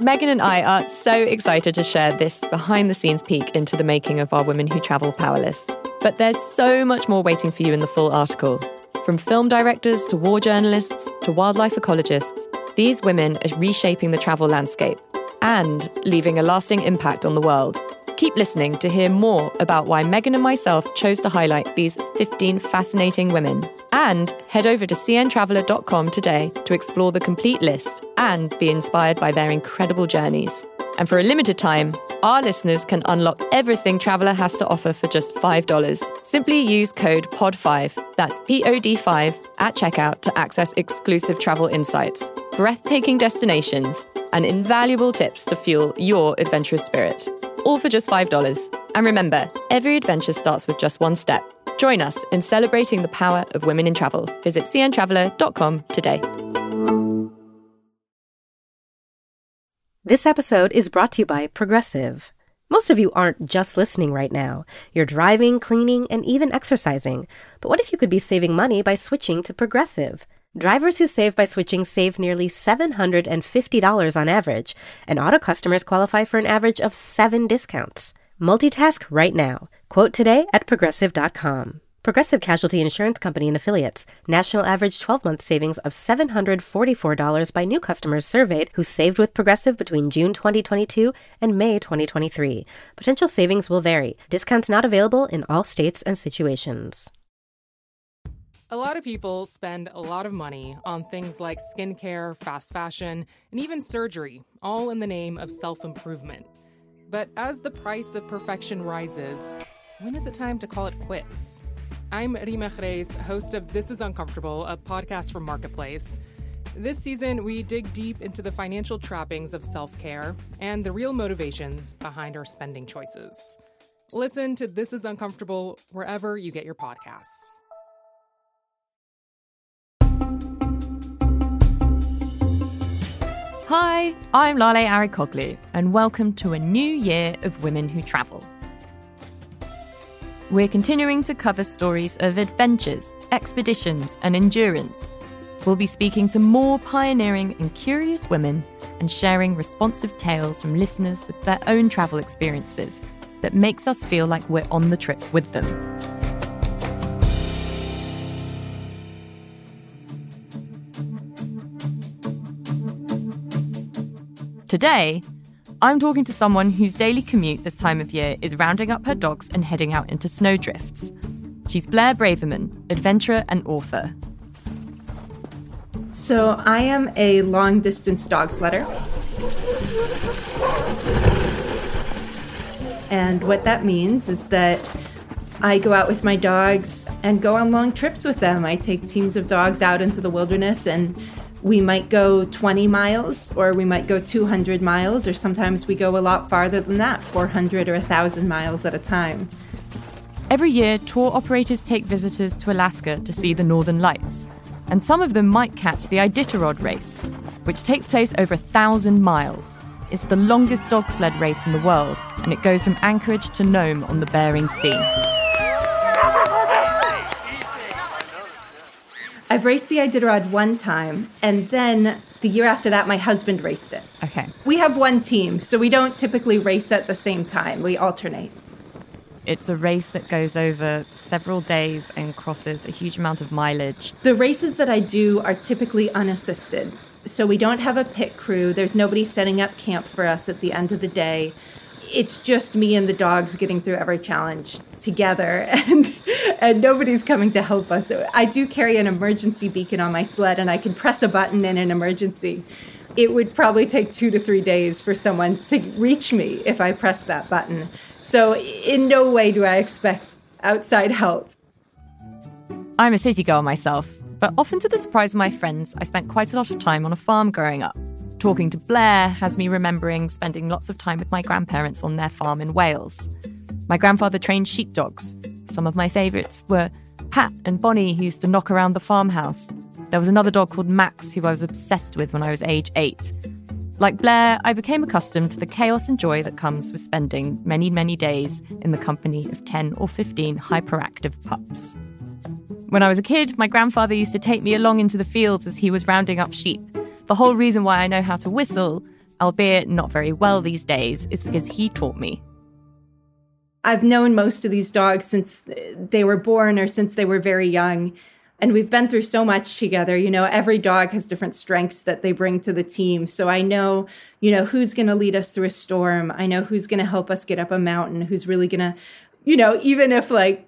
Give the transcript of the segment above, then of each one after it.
Megan and I are so excited to share this behind the scenes peek into the making of our Women Who Travel Power List. But there's so much more waiting for you in the full article. From film directors to war journalists to wildlife ecologists, these women are reshaping the travel landscape and leaving a lasting impact on the world. Keep listening to hear more about why Megan and myself chose to highlight these 15 fascinating women. And head over to cntraveler.com today to explore the complete list and be inspired by their incredible journeys. And for a limited time, our listeners can unlock everything Traveler has to offer for just $5. Simply use code POD5, that's P O D 5, at checkout to access exclusive travel insights, breathtaking destinations, and invaluable tips to fuel your adventurous spirit. All for just $5. And remember, every adventure starts with just one step. Join us in celebrating the power of women in travel. Visit cntraveler.com today. This episode is brought to you by Progressive. Most of you aren't just listening right now. You're driving, cleaning, and even exercising. But what if you could be saving money by switching to Progressive? Drivers who save by switching save nearly $750 on average, and auto customers qualify for an average of seven discounts. Multitask right now. Quote today at progressive.com. Progressive Casualty Insurance Company and Affiliates. National average 12 month savings of $744 by new customers surveyed who saved with Progressive between June 2022 and May 2023. Potential savings will vary. Discounts not available in all states and situations. A lot of people spend a lot of money on things like skincare, fast fashion, and even surgery, all in the name of self improvement. But as the price of perfection rises, when is it time to call it quits? I'm Reema Khrais, host of This is Uncomfortable, a podcast from Marketplace. This season, we dig deep into the financial trappings of self care and the real motivations behind our spending choices. Listen to This is Uncomfortable wherever you get your podcasts. Hi, I'm Lale Arikoglu, and welcome to a new year of Women Who Travel. We're continuing to cover stories of adventures, expeditions, and endurance. We'll be speaking to more pioneering and curious women and sharing responsive tales from listeners with their own travel experiences that makes us feel like we're on the trip with them. Today, I'm talking to someone whose daily commute this time of year is rounding up her dogs and heading out into snowdrifts. She's Blair Braverman, adventurer and author. So, I am a long distance dog sledder. And what that means is that I go out with my dogs and go on long trips with them. I take teams of dogs out into the wilderness and we might go 20 miles or we might go 200 miles or sometimes we go a lot farther than that 400 or 1000 miles at a time. Every year tour operators take visitors to alaska to see the northern lights and some of them might catch the iditarod race which takes place over a thousand miles. It's the longest dog sled race in the world and it goes from anchorage to nome on the bering sea I've raced the Iditarod one time, and then the year after that, my husband raced it. Okay. We have one team, so we don't typically race at the same time. We alternate. It's a race that goes over several days and crosses a huge amount of mileage. The races that I do are typically unassisted. So we don't have a pit crew, there's nobody setting up camp for us at the end of the day it's just me and the dogs getting through every challenge together and and nobody's coming to help us. I do carry an emergency beacon on my sled and I can press a button in an emergency. It would probably take 2 to 3 days for someone to reach me if I press that button. So in no way do I expect outside help. I'm a city girl myself, but often to the surprise of my friends, I spent quite a lot of time on a farm growing up. Talking to Blair has me remembering spending lots of time with my grandparents on their farm in Wales. My grandfather trained sheepdogs. Some of my favourites were Pat and Bonnie, who used to knock around the farmhouse. There was another dog called Max, who I was obsessed with when I was age eight. Like Blair, I became accustomed to the chaos and joy that comes with spending many, many days in the company of 10 or 15 hyperactive pups. When I was a kid, my grandfather used to take me along into the fields as he was rounding up sheep the whole reason why I know how to whistle albeit not very well these days, is because he taught me. I've known most of these dogs since they were born or since they were very young. And we've been through so much together. You know, every dog has different strengths that they bring to the team. So I know, you know, who's going to lead us through a storm. I know who's going to help us get up a mountain, who's really going to you know, even if like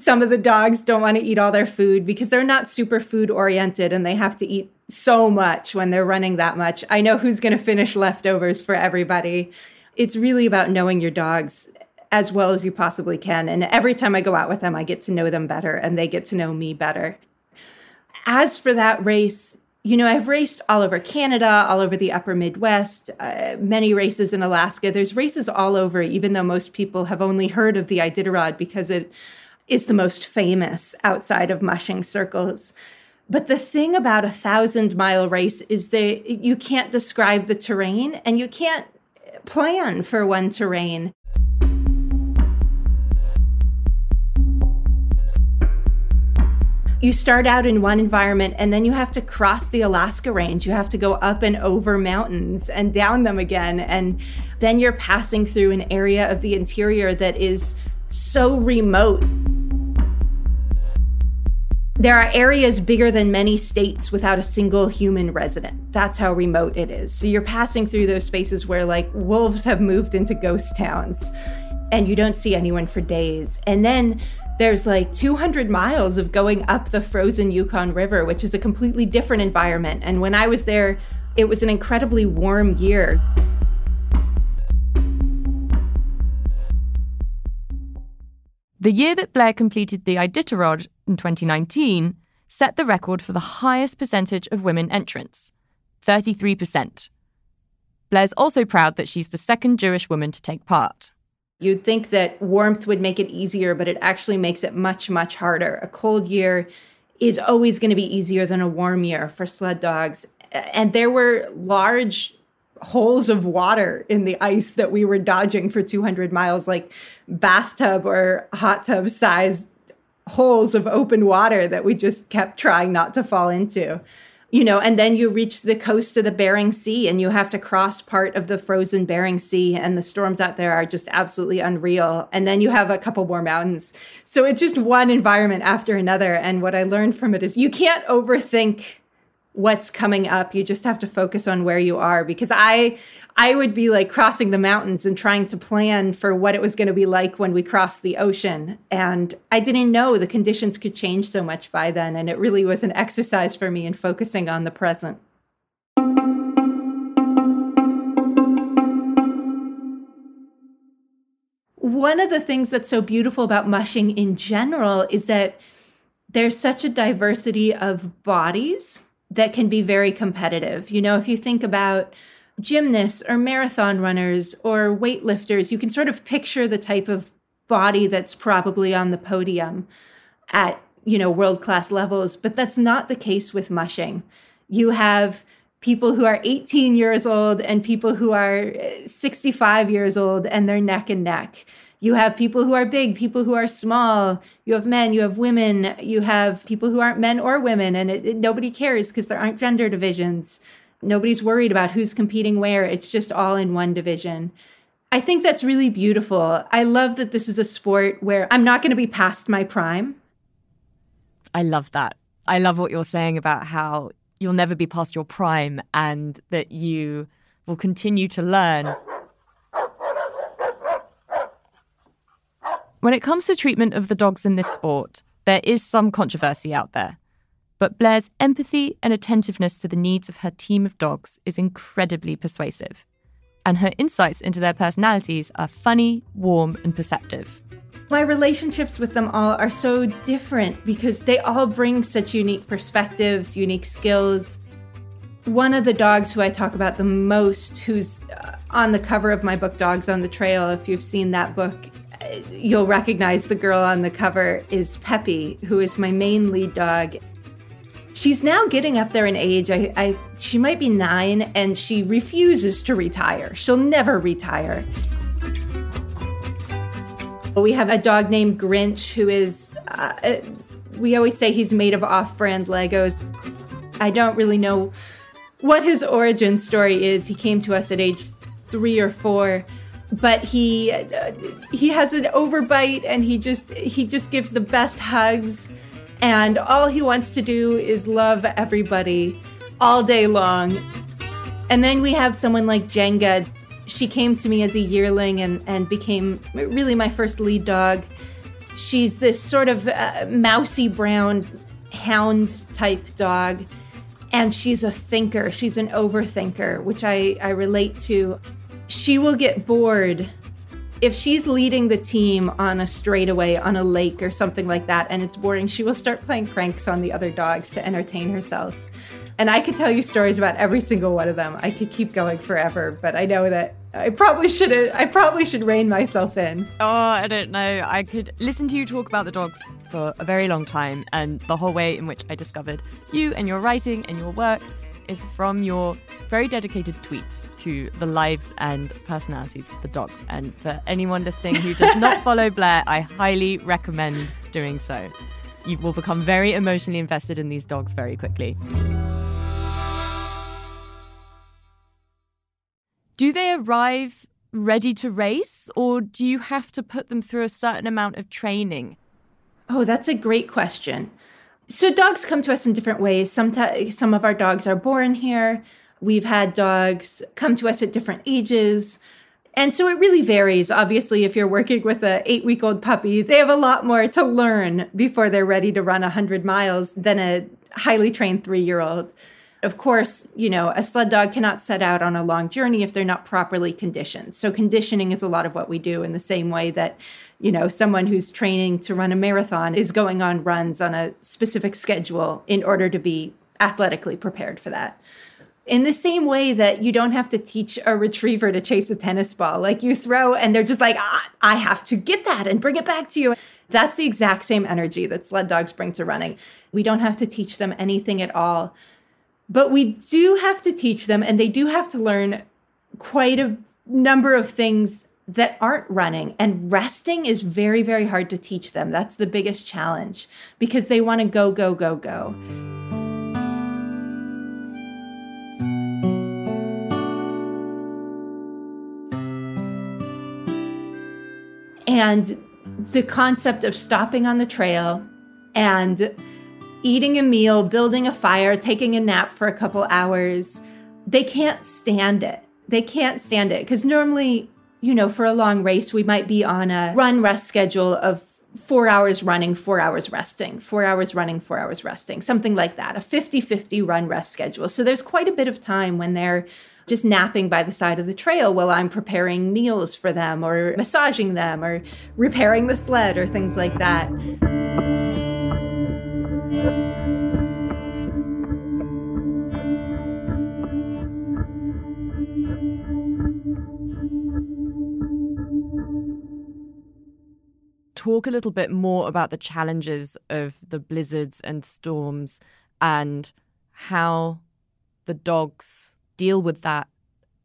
some of the dogs don't want to eat all their food because they're not super food oriented and they have to eat so much when they're running that much, I know who's going to finish leftovers for everybody. It's really about knowing your dogs as well as you possibly can. And every time I go out with them, I get to know them better and they get to know me better. As for that race, you know, I've raced all over Canada, all over the upper Midwest, uh, many races in Alaska. There's races all over, even though most people have only heard of the Iditarod because it is the most famous outside of mushing circles. But the thing about a thousand mile race is that you can't describe the terrain and you can't plan for one terrain. You start out in one environment and then you have to cross the Alaska range. You have to go up and over mountains and down them again. And then you're passing through an area of the interior that is so remote. There are areas bigger than many states without a single human resident. That's how remote it is. So you're passing through those spaces where, like, wolves have moved into ghost towns and you don't see anyone for days. And then there's like 200 miles of going up the frozen Yukon River, which is a completely different environment. And when I was there, it was an incredibly warm year. The year that Blair completed the Iditarod in 2019 set the record for the highest percentage of women entrants 33%. Blair's also proud that she's the second Jewish woman to take part. You'd think that warmth would make it easier, but it actually makes it much, much harder. A cold year is always going to be easier than a warm year for sled dogs. And there were large holes of water in the ice that we were dodging for 200 miles, like bathtub or hot tub sized holes of open water that we just kept trying not to fall into you know, and then you reach the coast of the Bering Sea and you have to cross part of the frozen Bering Sea, and the storms out there are just absolutely unreal. And then you have a couple more mountains. So it's just one environment after another. And what I learned from it is you can't overthink what's coming up you just have to focus on where you are because i i would be like crossing the mountains and trying to plan for what it was going to be like when we crossed the ocean. And i didn't know the conditions could change so much by then and it really was an exercise for me in focusing on the present. One of the things that's so beautiful about mushing in general is that there's such a diversity of bodies that can be very competitive. You know, if you think about gymnasts or marathon runners or weightlifters, you can sort of picture the type of body that's probably on the podium at, you know, world class levels, but that's not the case with mushing. You have people who are 18 years old and people who are 65 years old and they're neck and neck you have people who are big, people who are small, you have men, you have women, you have people who aren't men or women, and it, it, nobody cares because there aren't gender divisions. Nobody's worried about who's competing where. It's just all in one division. I think that's really beautiful. I love that this is a sport where I'm not going to be past my prime. I love that. I love what you're saying about how you'll never be past your prime and that you will continue to learn When it comes to treatment of the dogs in this sport, there is some controversy out there. But Blair's empathy and attentiveness to the needs of her team of dogs is incredibly persuasive. And her insights into their personalities are funny, warm, and perceptive. My relationships with them all are so different because they all bring such unique perspectives, unique skills. One of the dogs who I talk about the most, who's uh, on the cover of my book, Dogs on the Trail, if you've seen that book, you'll recognize the girl on the cover is Peppy, who is my main lead dog. She's now getting up there in age. I, I, she might be nine, and she refuses to retire. She'll never retire. We have a dog named Grinch, who is, uh, we always say he's made of off brand Legos. I don't really know what his origin story is. He came to us at age three or four but he uh, he has an overbite and he just he just gives the best hugs. And all he wants to do is love everybody all day long. And then we have someone like jenga. She came to me as a yearling and and became really my first lead dog. She's this sort of uh, mousy brown hound type dog. And she's a thinker. She's an overthinker which i i relate to she will get bored if she's leading the team on a straightaway on a lake or something like that and it's boring she will start playing pranks on the other dogs to entertain herself. And i could tell you stories about every single one of them. I could keep going forever but i know that i probably shouldn't i probably should rein myself in. Oh i don't know. I could listen to you talk about the dogs for a very long time and the whole way in which i discovered you and your writing and your work is from your very dedicated tweets to the lives and personalities of the dogs. And for anyone listening who does not follow Blair, I highly recommend doing so. You will become very emotionally invested in these dogs very quickly. Do they arrive ready to race, or do you have to put them through a certain amount of training? Oh, that's a great question. So dogs come to us in different ways. Sometimes some of our dogs are born here. We've had dogs come to us at different ages. And so it really varies. Obviously, if you're working with a eight week old puppy, they have a lot more to learn before they're ready to run 100 miles than a highly trained three year old. Of course, you know, a sled dog cannot set out on a long journey if they're not properly conditioned. So conditioning is a lot of what we do in the same way that, you know, someone who's training to run a marathon is going on runs on a specific schedule in order to be athletically prepared for that. In the same way that you don't have to teach a retriever to chase a tennis ball, like you throw and they're just like, ah, I have to get that and bring it back to you. That's the exact same energy that sled dogs bring to running. We don't have to teach them anything at all but we do have to teach them, and they do have to learn quite a number of things that aren't running. And resting is very, very hard to teach them. That's the biggest challenge because they want to go, go, go, go. And the concept of stopping on the trail and eating a meal, building a fire, taking a nap for a couple hours, they can't stand it. They can't stand it because normally, you know, for a long race, we might be on a run rest schedule of four hours running, four hours resting, four hours running, four hours resting, something like that, a 50 50 run rest schedule. So there's quite a bit of time when they're just napping by the side of the trail while I'm preparing meals for them or massaging them or repairing the sled or things like that. Talk a little bit more about the challenges of the blizzards and storms and how the dogs deal with that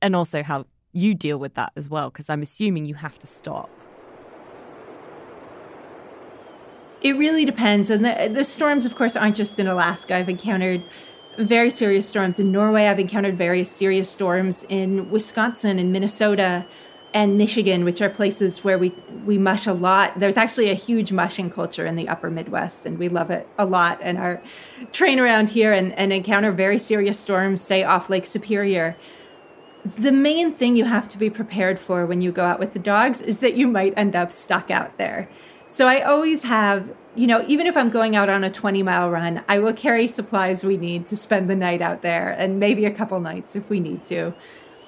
and also how you deal with that as well because I'm assuming you have to stop. It really depends. And the, the storms, of course, aren't just in Alaska. I've encountered very serious storms in Norway. I've encountered various serious storms in Wisconsin and Minnesota and Michigan, which are places where we, we mush a lot. There's actually a huge mushing culture in the upper Midwest, and we love it a lot. And our train around here and, and encounter very serious storms, say off Lake Superior. The main thing you have to be prepared for when you go out with the dogs is that you might end up stuck out there. So I always have, you know, even if I'm going out on a 20 mile run, I will carry supplies we need to spend the night out there and maybe a couple nights if we need to.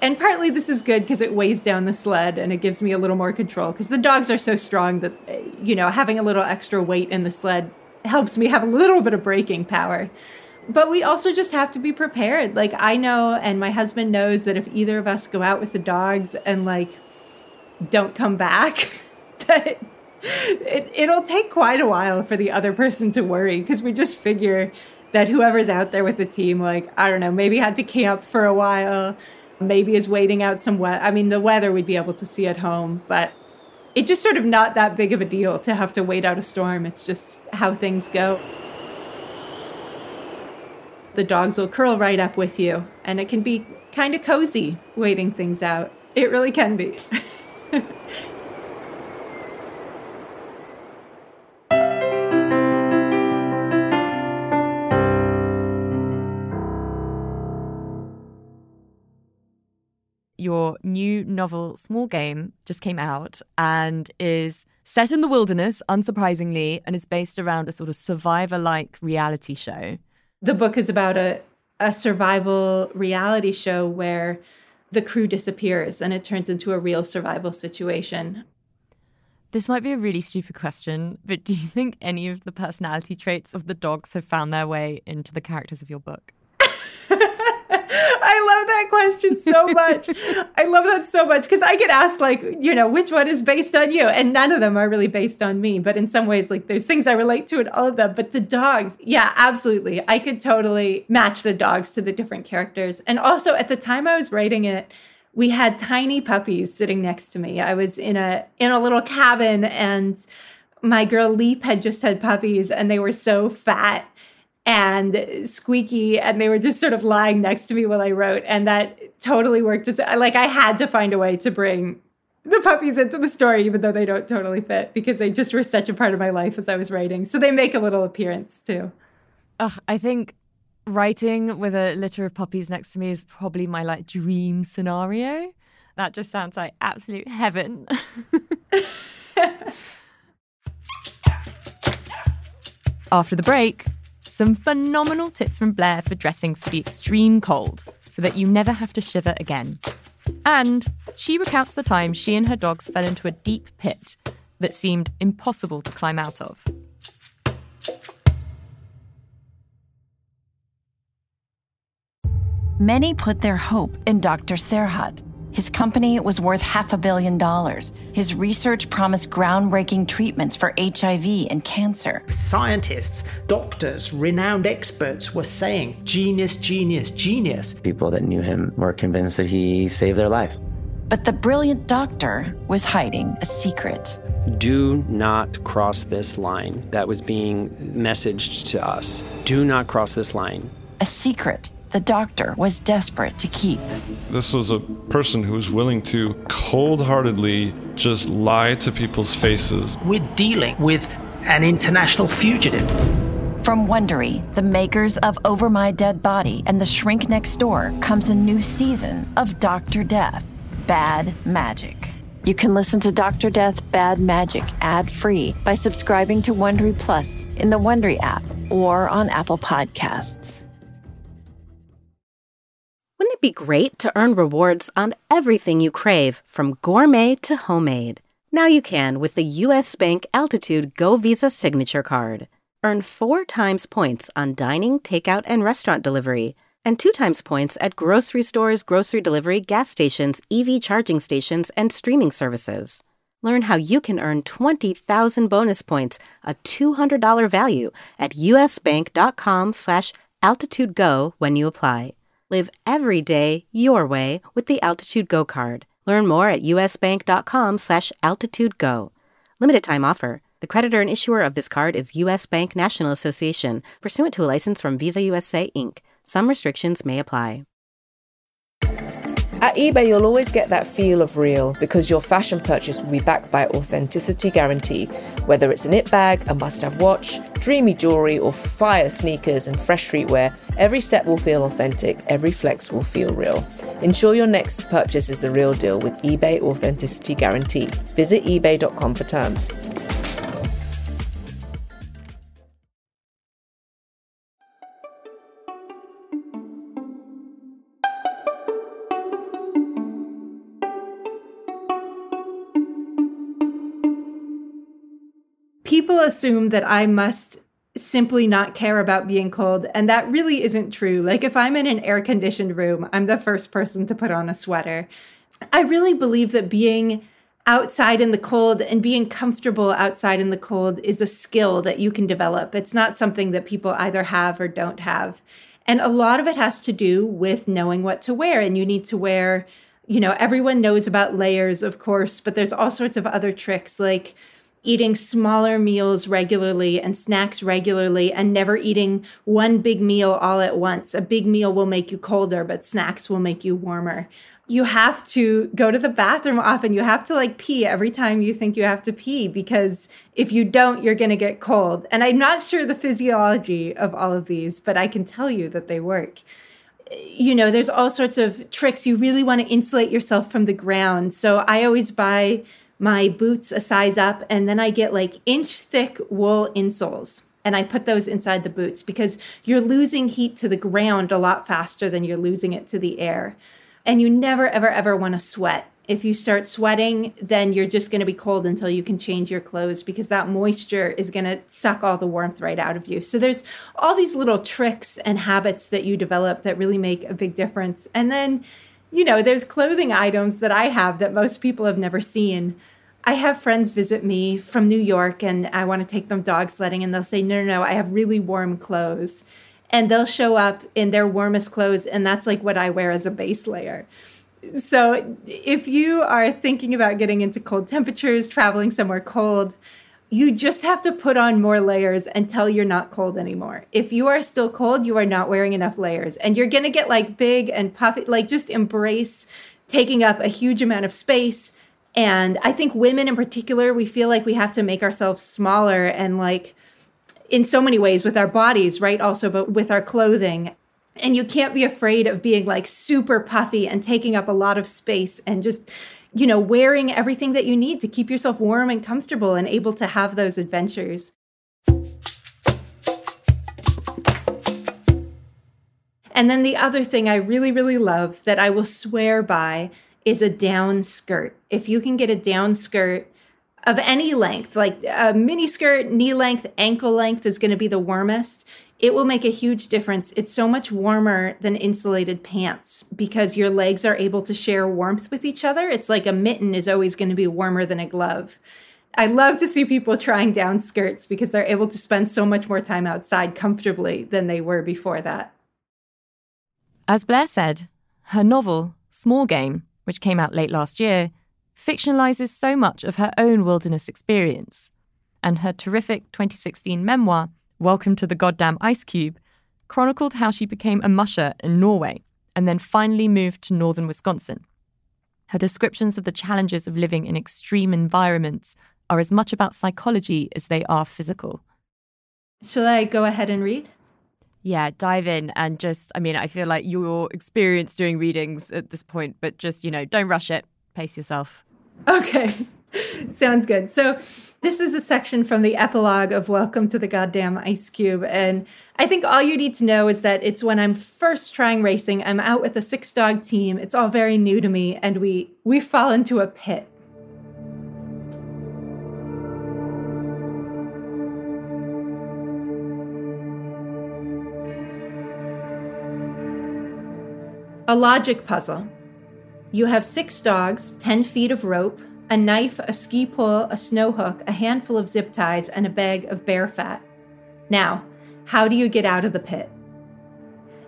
And partly this is good because it weighs down the sled and it gives me a little more control because the dogs are so strong that, you know, having a little extra weight in the sled helps me have a little bit of braking power. But we also just have to be prepared. Like, I know, and my husband knows that if either of us go out with the dogs and, like, don't come back, that it, it'll take quite a while for the other person to worry because we just figure that whoever's out there with the team, like, I don't know, maybe had to camp for a while, maybe is waiting out some wet. I mean, the weather we'd be able to see at home, but it's just sort of not that big of a deal to have to wait out a storm. It's just how things go. The dogs will curl right up with you, and it can be kind of cozy waiting things out. It really can be. your new novel, Small Game, just came out and is set in the wilderness, unsurprisingly, and is based around a sort of survivor like reality show. The book is about a, a survival reality show where the crew disappears and it turns into a real survival situation. This might be a really stupid question, but do you think any of the personality traits of the dogs have found their way into the characters of your book? I love that question so much. I love that so much because I get asked, like, you know, which one is based on you? And none of them are really based on me. But in some ways, like, there's things I relate to in all of them. But the dogs, yeah, absolutely. I could totally match the dogs to the different characters. And also, at the time I was writing it, we had tiny puppies sitting next to me. I was in a in a little cabin and my girl Leap had just had puppies and they were so fat and squeaky and they were just sort of lying next to me while I wrote and that totally worked. Like I had to find a way to bring the puppies into the story even though they don't totally fit because they just were such a part of my life as I was writing. So they make a little appearance too. I think writing with a litter of puppies next to me is probably my like dream scenario. That just sounds like absolute heaven. After the break, some phenomenal tips from Blair for dressing for the extreme cold so that you never have to shiver again. And she recounts the time she and her dogs fell into a deep pit that seemed impossible to climb out of. Many put their hope in Dr. Serhat his company was worth half a billion dollars. His research promised groundbreaking treatments for HIV and cancer. Scientists, doctors, renowned experts were saying, genius, genius, genius. People that knew him were convinced that he saved their life. But the brilliant doctor was hiding a secret. Do not cross this line that was being messaged to us. Do not cross this line. A secret the doctor was desperate to keep. This was a person who was willing to cold heartedly just lie to people's faces. We're dealing with an international fugitive. From Wondery, the makers of Over My Dead Body and The Shrink Next Door, comes a new season of Dr. Death Bad Magic. You can listen to Dr. Death Bad Magic ad free by subscribing to Wondery Plus in the Wondery app or on Apple Podcasts. It be great to earn rewards on everything you crave, from gourmet to homemade? Now you can with the US Bank Altitude Go Visa Signature Card. Earn four times points on dining, takeout, and restaurant delivery, and two times points at grocery stores, grocery delivery, gas stations, EV charging stations, and streaming services. Learn how you can earn 20,000 bonus points, a $200 value, at usbank.com slash altitudego when you apply. Live every day your way with the Altitude Go card. Learn more at usbank.com slash altitudego. Limited time offer. The creditor and issuer of this card is U.S. Bank National Association, pursuant to a license from Visa USA, Inc. Some restrictions may apply. At eBay, you'll always get that feel of real because your fashion purchase will be backed by authenticity guarantee. Whether it's a knit bag, a must have watch, dreamy jewelry, or fire sneakers and fresh streetwear, every step will feel authentic, every flex will feel real. Ensure your next purchase is the real deal with eBay Authenticity Guarantee. Visit eBay.com for terms. People assume that I must simply not care about being cold. And that really isn't true. Like, if I'm in an air conditioned room, I'm the first person to put on a sweater. I really believe that being outside in the cold and being comfortable outside in the cold is a skill that you can develop. It's not something that people either have or don't have. And a lot of it has to do with knowing what to wear. And you need to wear, you know, everyone knows about layers, of course, but there's all sorts of other tricks like eating smaller meals regularly and snacks regularly and never eating one big meal all at once. A big meal will make you colder, but snacks will make you warmer. You have to go to the bathroom often. You have to like pee every time you think you have to pee because if you don't, you're going to get cold. And I'm not sure the physiology of all of these, but I can tell you that they work you know, there's all sorts of tricks. You really want to insulate yourself from the ground. So I always buy my boots a size up and then I get like inch thick wool insoles and I put those inside the boots because you're losing heat to the ground a lot faster than you're losing it to the air. And you never, ever, ever want to sweat. If you start sweating, then you're just going to be cold until you can change your clothes because that moisture is going to suck all the warmth right out of you. So there's all these little tricks and habits that you develop that really make a big difference. And then you know, there's clothing items that I have that most people have never seen. I have friends visit me from New York and I want to take them dog sledding and they'll say, no, no, no, I have really warm clothes. And they'll show up in their warmest clothes and that's like what I wear as a base layer. So if you are thinking about getting into cold temperatures, traveling somewhere cold, you just have to put on more layers until you're not cold anymore. If you are still cold, you are not wearing enough layers and you're going to get like big and puffy. Like just embrace taking up a huge amount of space. And I think women in particular, we feel like we have to make ourselves smaller and like in so many ways with our bodies, right? Also, but with our clothing. And you can't be afraid of being like super puffy and taking up a lot of space and just you know, wearing everything that you need to keep yourself warm and comfortable and able to have those adventures. And then the other thing I really, really love that I will swear by is a down skirt. If you can get a down skirt of any length, like a mini skirt, knee length, ankle length is going to be the warmest it will make a huge difference. It's so much warmer than insulated pants because your legs are able to share warmth with each other. It's like a mitten is always going to be warmer than a glove. I love to see people trying down skirts because they're able to spend so much more time outside comfortably than they were before that. As Blair said, her novel, Small Game, which came out late last year, fictionalizes so much of her own wilderness experience. And her terrific 2016 memoir, Welcome to the Goddamn Ice Cube, chronicled how she became a musher in Norway and then finally moved to northern Wisconsin. Her descriptions of the challenges of living in extreme environments are as much about psychology as they are physical. Shall I go ahead and read? Yeah, dive in and just, I mean, I feel like you're experienced doing readings at this point, but just, you know, don't rush it, pace yourself. Okay. Sounds good. So, this is a section from the epilogue of Welcome to the Goddamn Ice Cube. And I think all you need to know is that it's when I'm first trying racing, I'm out with a six dog team. It's all very new to me, and we we fall into a pit. A logic puzzle. You have six dogs, 10 feet of rope, a knife, a ski pole, a snow hook, a handful of zip ties, and a bag of bear fat. Now, how do you get out of the pit?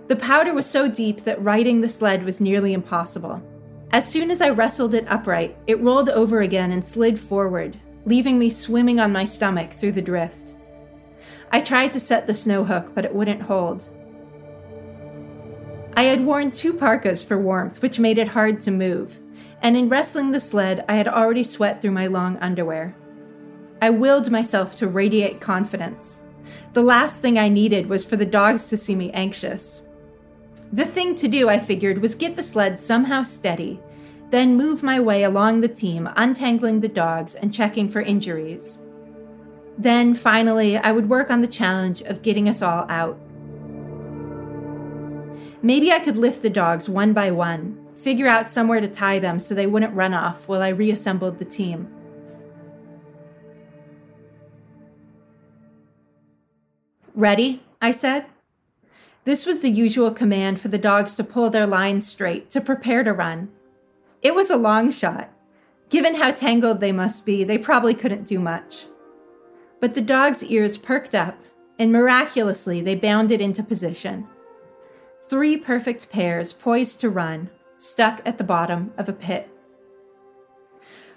The powder was so deep that riding the sled was nearly impossible. As soon as I wrestled it upright, it rolled over again and slid forward, leaving me swimming on my stomach through the drift. I tried to set the snow hook, but it wouldn't hold. I had worn two parkas for warmth, which made it hard to move, and in wrestling the sled, I had already sweat through my long underwear. I willed myself to radiate confidence. The last thing I needed was for the dogs to see me anxious. The thing to do, I figured, was get the sled somehow steady, then move my way along the team, untangling the dogs and checking for injuries. Then, finally, I would work on the challenge of getting us all out. Maybe I could lift the dogs one by one, figure out somewhere to tie them so they wouldn't run off while I reassembled the team. Ready? I said. This was the usual command for the dogs to pull their lines straight, to prepare to run. It was a long shot. Given how tangled they must be, they probably couldn't do much. But the dogs' ears perked up, and miraculously they bounded into position. Three perfect pairs poised to run, stuck at the bottom of a pit.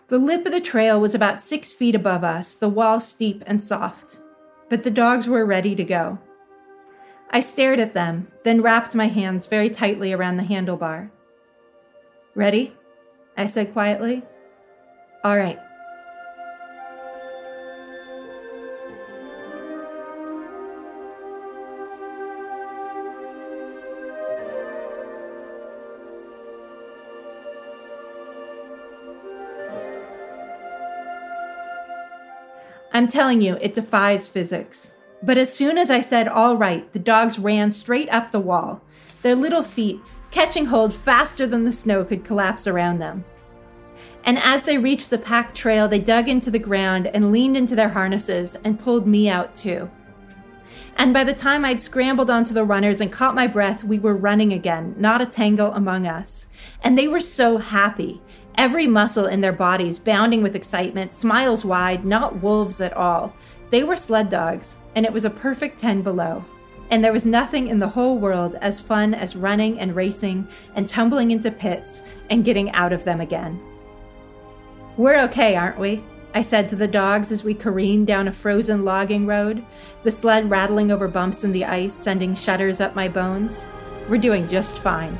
The lip of the trail was about six feet above us, the wall steep and soft. But the dogs were ready to go. I stared at them, then wrapped my hands very tightly around the handlebar. Ready? I said quietly. All right. I'm telling you, it defies physics. But as soon as I said, all right, the dogs ran straight up the wall, their little feet catching hold faster than the snow could collapse around them. And as they reached the packed trail, they dug into the ground and leaned into their harnesses and pulled me out too. And by the time I'd scrambled onto the runners and caught my breath, we were running again, not a tangle among us. And they were so happy every muscle in their bodies bounding with excitement, smiles wide, not wolves at all. They were sled dogs, and it was a perfect 10 below. And there was nothing in the whole world as fun as running and racing and tumbling into pits and getting out of them again. We're okay, aren't we? I said to the dogs as we careened down a frozen logging road, the sled rattling over bumps in the ice, sending shudders up my bones. We're doing just fine.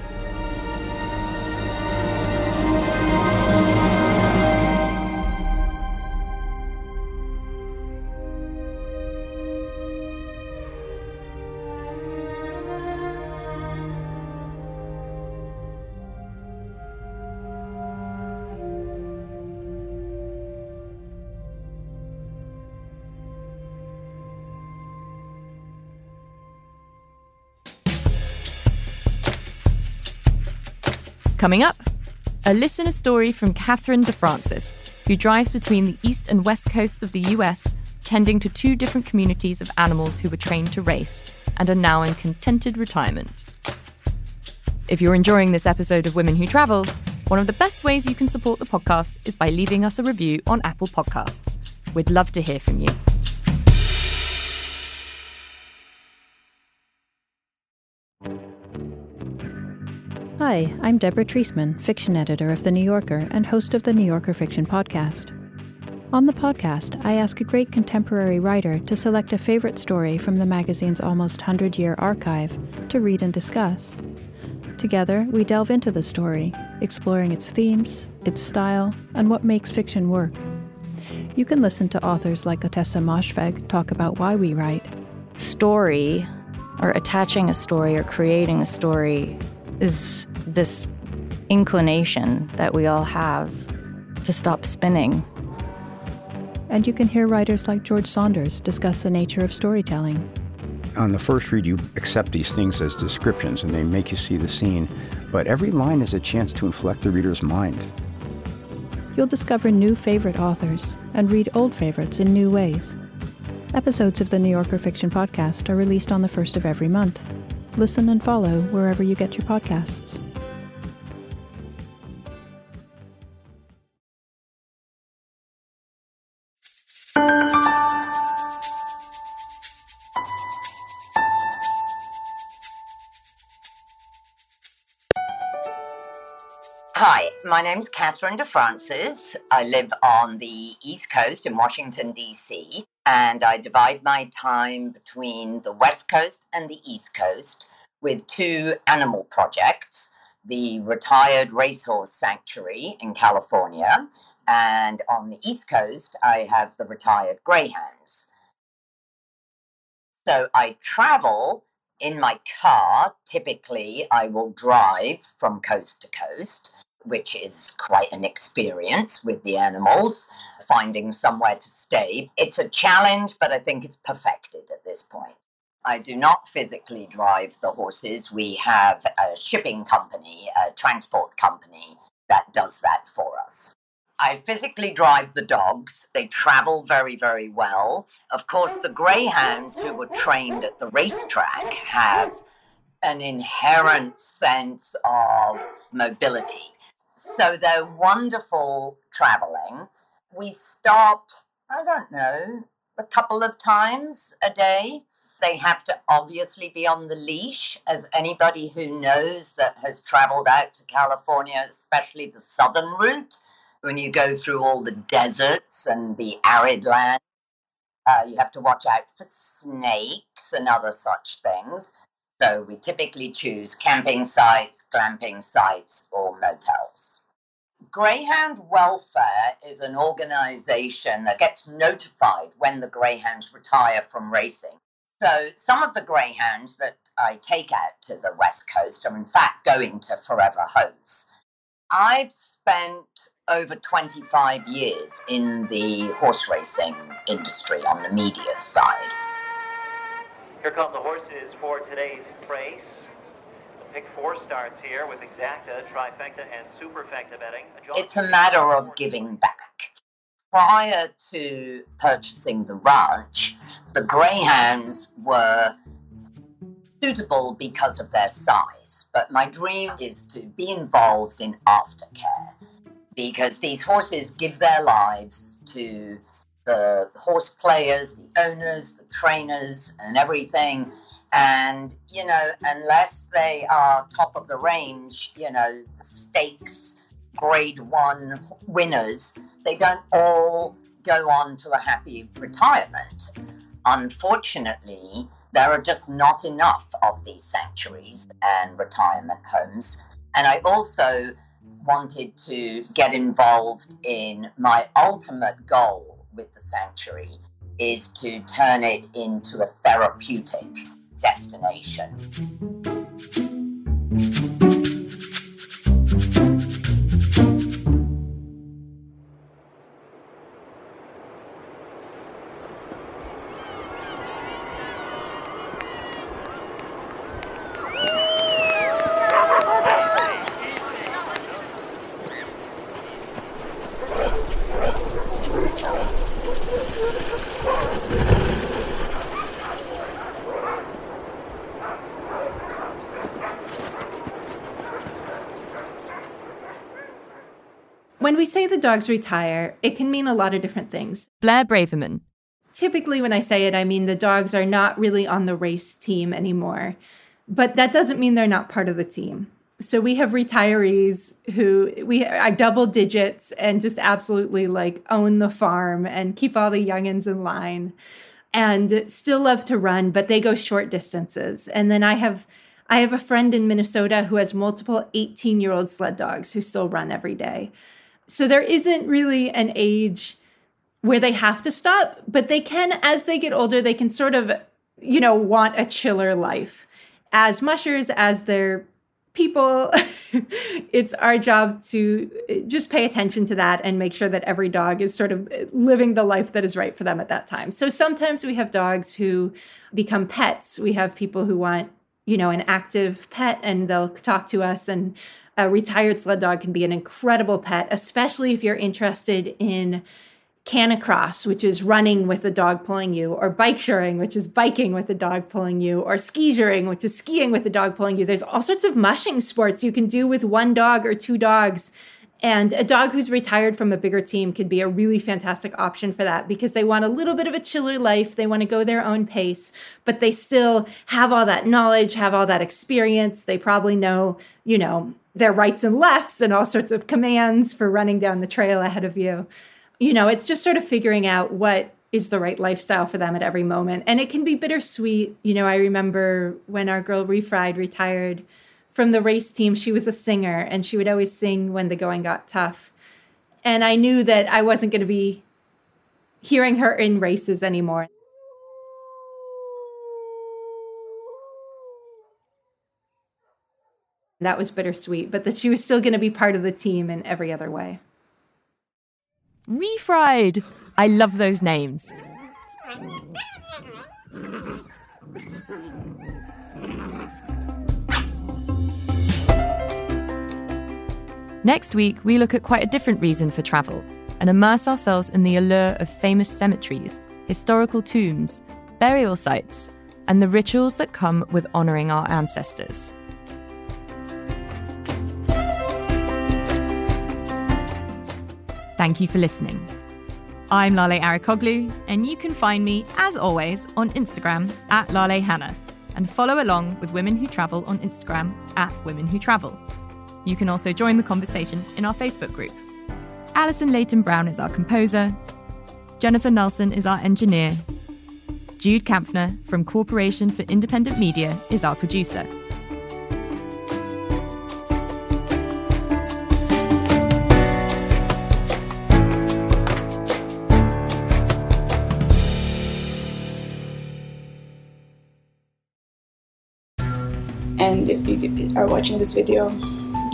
Coming up, a listener story from Catherine DeFrancis, who drives between the east and west coasts of the US, tending to two different communities of animals who were trained to race and are now in contented retirement. If you're enjoying this episode of Women Who Travel, one of the best ways you can support the podcast is by leaving us a review on Apple Podcasts. We'd love to hear from you. Hi, I'm Deborah Treisman, fiction editor of The New Yorker and host of the New Yorker Fiction Podcast. On the podcast, I ask a great contemporary writer to select a favorite story from the magazine's almost 100 year archive to read and discuss. Together, we delve into the story, exploring its themes, its style, and what makes fiction work. You can listen to authors like Ottessa Moshfegh talk about why we write. Story, or attaching a story or creating a story, is this inclination that we all have to stop spinning. And you can hear writers like George Saunders discuss the nature of storytelling. On the first read, you accept these things as descriptions and they make you see the scene, but every line is a chance to inflect the reader's mind. You'll discover new favorite authors and read old favorites in new ways. Episodes of the New Yorker Fiction Podcast are released on the first of every month. Listen and follow wherever you get your podcasts. My name's Catherine DeFrancis. I live on the East Coast in Washington, D.C., and I divide my time between the West Coast and the East Coast with two animal projects the Retired Racehorse Sanctuary in California, and on the East Coast, I have the Retired Greyhounds. So I travel in my car. Typically, I will drive from coast to coast which is quite an experience with the animals, finding somewhere to stay. It's a challenge, but I think it's perfected at this point. I do not physically drive the horses. We have a shipping company, a transport company that does that for us. I physically drive the dogs. They travel very, very well. Of course, the greyhounds who were trained at the racetrack have an inherent sense of mobility so they're wonderful traveling. We stopped, I don't know, a couple of times a day. They have to obviously be on the leash, as anybody who knows that has traveled out to California, especially the southern route, when you go through all the deserts and the arid land. Uh, you have to watch out for snakes and other such things. So we typically choose camping sites, glamping sites, or motels. Greyhound Welfare is an organization that gets notified when the greyhounds retire from racing. So some of the greyhounds that I take out to the West Coast are in fact going to forever homes. I've spent over 25 years in the horse racing industry on the media side. Here come the horses for today's race. The pick four starts here with exacta, trifecta, and superfecta betting. It's a matter of giving back. Prior to purchasing the ranch, the greyhounds were suitable because of their size, but my dream is to be involved in aftercare because these horses give their lives to the horse players, the owners, the trainers, and everything. And, you know, unless they are top of the range, you know, stakes, grade one winners, they don't all go on to a happy retirement. Unfortunately, there are just not enough of these sanctuaries and retirement homes. And I also wanted to get involved in my ultimate goal with the sanctuary is to turn it into a therapeutic destination. Dogs retire, it can mean a lot of different things. Blair Braverman. Typically, when I say it, I mean the dogs are not really on the race team anymore. But that doesn't mean they're not part of the team. So we have retirees who we are double digits and just absolutely like own the farm and keep all the youngins in line and still love to run, but they go short distances. And then I have I have a friend in Minnesota who has multiple 18 year old sled dogs who still run every day. So there isn't really an age where they have to stop, but they can, as they get older, they can sort of, you know, want a chiller life. As mushers, as their people, it's our job to uh, just pay attention to that and make sure that every dog is sort of uh, living the life that is right for them at that time. So sometimes we have dogs who become pets. We have people who want, you know, an active pet and they'll talk to us and a retired sled dog can be an incredible pet, especially if you're interested in canicross, which is running with a dog pulling you, or bikejoring, which is biking with a dog pulling you, or skijoring, which is skiing with a dog pulling you. There's all sorts of mushing sports you can do with one dog or two dogs. And a dog who's retired from a bigger team could be a really fantastic option for that because they want a little bit of a chiller life. They want to go their own pace, but they still have all that knowledge, have all that experience. They probably know, you know, their rights and lefts and all sorts of commands for running down the trail ahead of you. You know, it's just sort of figuring out what is the right lifestyle for them at every moment. And it can be bittersweet. You know, I remember when our girl Refried retired from the race team, she was a singer and she would always sing when the going got tough. And I knew that I wasn't going to be hearing her in races anymore. That was bittersweet, but that she was still going to be part of the team in every other way. Refried! I love those names. Next week, we look at quite a different reason for travel and immerse ourselves in the allure of famous cemeteries, historical tombs, burial sites, and the rituals that come with honouring our ancestors. Thank you for listening. I'm Lale Arikoglu, and you can find me, as always, on Instagram at Lale Hannah, and follow along with Women Who Travel on Instagram at Women Who Travel. You can also join the conversation in our Facebook group. Alison Leighton Brown is our composer. Jennifer Nelson is our engineer. Jude Kampfner from Corporation for Independent Media is our producer. And if you are watching this video,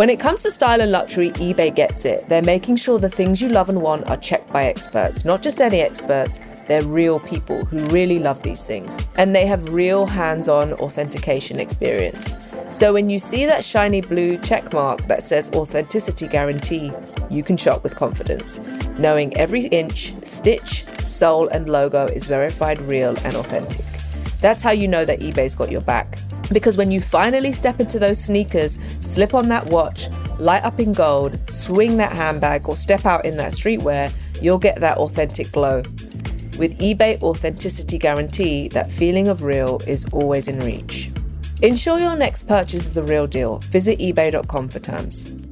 When it comes to style and luxury, eBay gets it. They're making sure the things you love and want are checked by experts, not just any experts. They're real people who really love these things, and they have real hands on authentication experience. So when you see that shiny blue check mark that says authenticity guarantee, you can shop with confidence, knowing every inch, stitch, sole, and logo is verified real and authentic. That's how you know that eBay's got your back. Because when you finally step into those sneakers, slip on that watch, light up in gold, swing that handbag, or step out in that streetwear, you'll get that authentic glow. With eBay Authenticity Guarantee, that feeling of real is always in reach. Ensure your next purchase is the real deal. Visit eBay.com for terms.